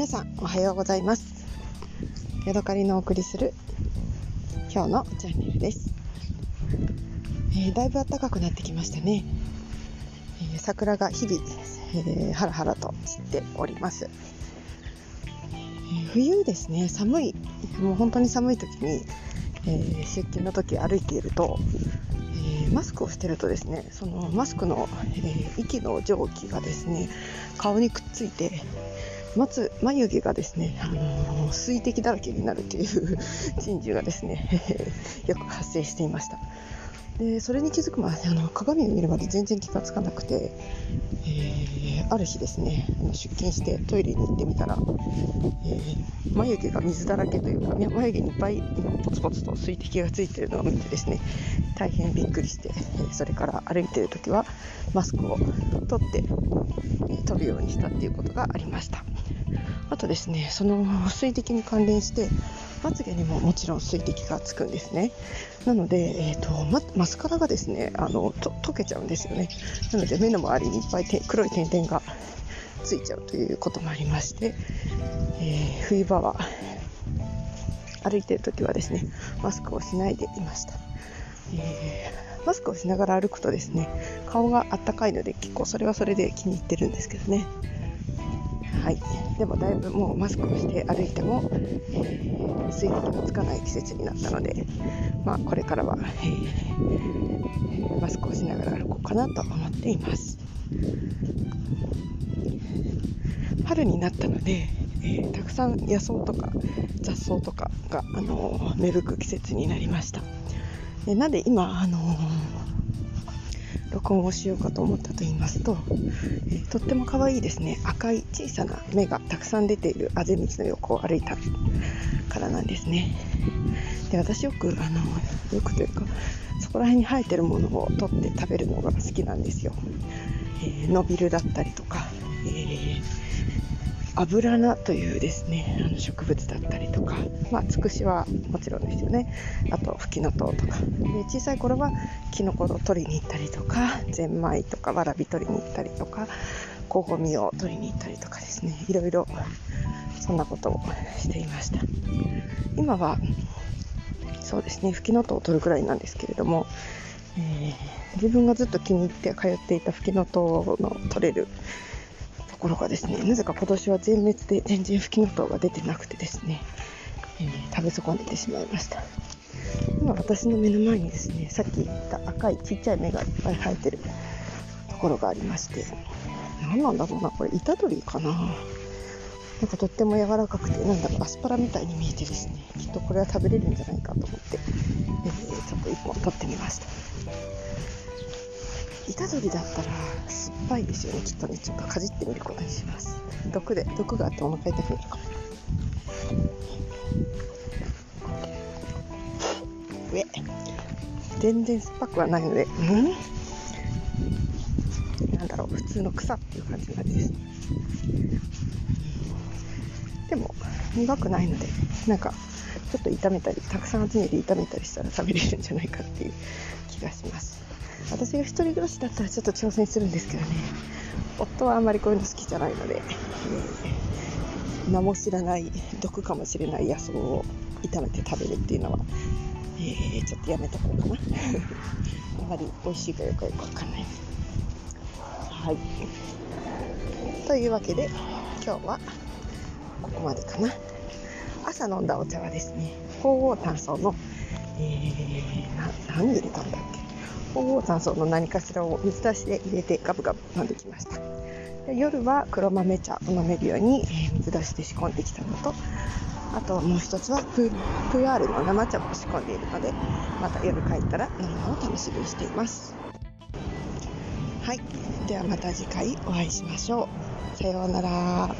皆さんおはようございます。ヤドカリのお送りする今日のチャンネルです、えー、だいぶ暖かくなってきましたね、えー、桜が日々、えー、ハラハラと散っております、え冬ですね。寒い。もう本当に寒い時に、え出勤の時歩いているとマスクをしてるとですねそのマスクの、えー、息の蒸気がですね顔にくっついてまつ眉毛がですね、あのー、水滴だらけになるという 珍獣がですね よく発生していました。でそれに気づくまであの鏡を見るまで全然気がつかなくて、えー、ある日ですね出勤してトイレに行ってみたら、えー、眉毛が水だらけというか眉毛にいっぱいポツポツと水滴がついているのを見てですね大変びっくりしてそれから歩いている時はマスクを取って取るようにしたっていうことがありました。あとですねその水滴に関連してまつげにももちろん水滴がつくんですね。なので、えーと、とマスカラがですねあのと溶けちゃうんですよね。なので目の周りにいっぱい黒い点々がついちゃうということもありまして、えー、冬場は歩いてる時はですねマスクをしないでいました、えー、マスクをしながら歩くとですね顔があったかいので結構それはそれで気に入ってるんですけどね。はい、でもだいぶもうマスクをして歩いても、えー、水滴のつかない季節になったので、まあ、これからは、えー、マスクをしながら歩こうかなと思っています。春になったので、えー、たくさん野草とか雑草とかが、あの芽吹く季節になりました。でなんで今、あの録音をしようかと思ったと言いますと、えー、とっても可愛いですね。赤い小さな芽がたくさん出ているあぜ道の横を歩いたからなんですね。で私よくあのよくというかそこら辺に生えてるものを取って食べるのが好きなんですよ、えー、ノビルだったりとか、えーアブラナというですねあの植物だったりとか、まあ、つくしはもちろんですよね。あとフキノトウとか。で小さい頃はキノコを取りに行ったりとかゼンマイとかわらび取りに行ったりとかコゴミを取りに行ったりとかですね。いろいろそんなことをしていました。今はそうですねフキノトウを取るくらいなんですけれども、えー、自分がずっと気に入って通っていたフキノトウの取れるころがですねなぜか今年は全滅で全然吹きの塔が出てなくてですね、えー、食べ損ねてしまいました。今私の目の前にですねさっき言った赤いちっちゃい芽がいっぱい生えてるところがありまして何なんだろうなこれ板取りかな。なんかとっても柔らかくてなんだろうアスパラみたいに見えてですねきっとこれは食べれるんじゃないかと思って、えー、ちょっと1本取ってみました。板取りだったら酸っぱいですよね。きっとねちょっとかじってみることにします。毒で毒があってお腹痛くなるかも上。全然酸っぱくはないので。うん？なんだろう。普通の草っていう感じの味です。でも苦くないので。なんかちょっと炒めたりたくさん集めて炒めたりしたら食べれるんじゃないかっていう気がします。私が一人暮らしだったらちょっと挑戦するんですけどね。夫はあんまりこういうの好きじゃないので、えー、名も知らない毒かもしれない野草を炒めて食べるっていうのは、えー、ちょっとやめとこうかな。あんまり美味しいかよくよくわかんない。はい。というわけで今日はここまでかな。朝飲んだお茶はですね鳳凰炭素のえー、何入れたんだっけ？鳳凰山荘の何かしらを水出しで入れてガブガブ飲んできました。で夜は黒豆茶を飲めるように、水出しで仕込んできたのとあともう一つはププールの生茶も仕込んでいるのでまた夜帰ったら飲むのを楽しみにしています。はい。ではまた次回お会いしましょう。さようなら。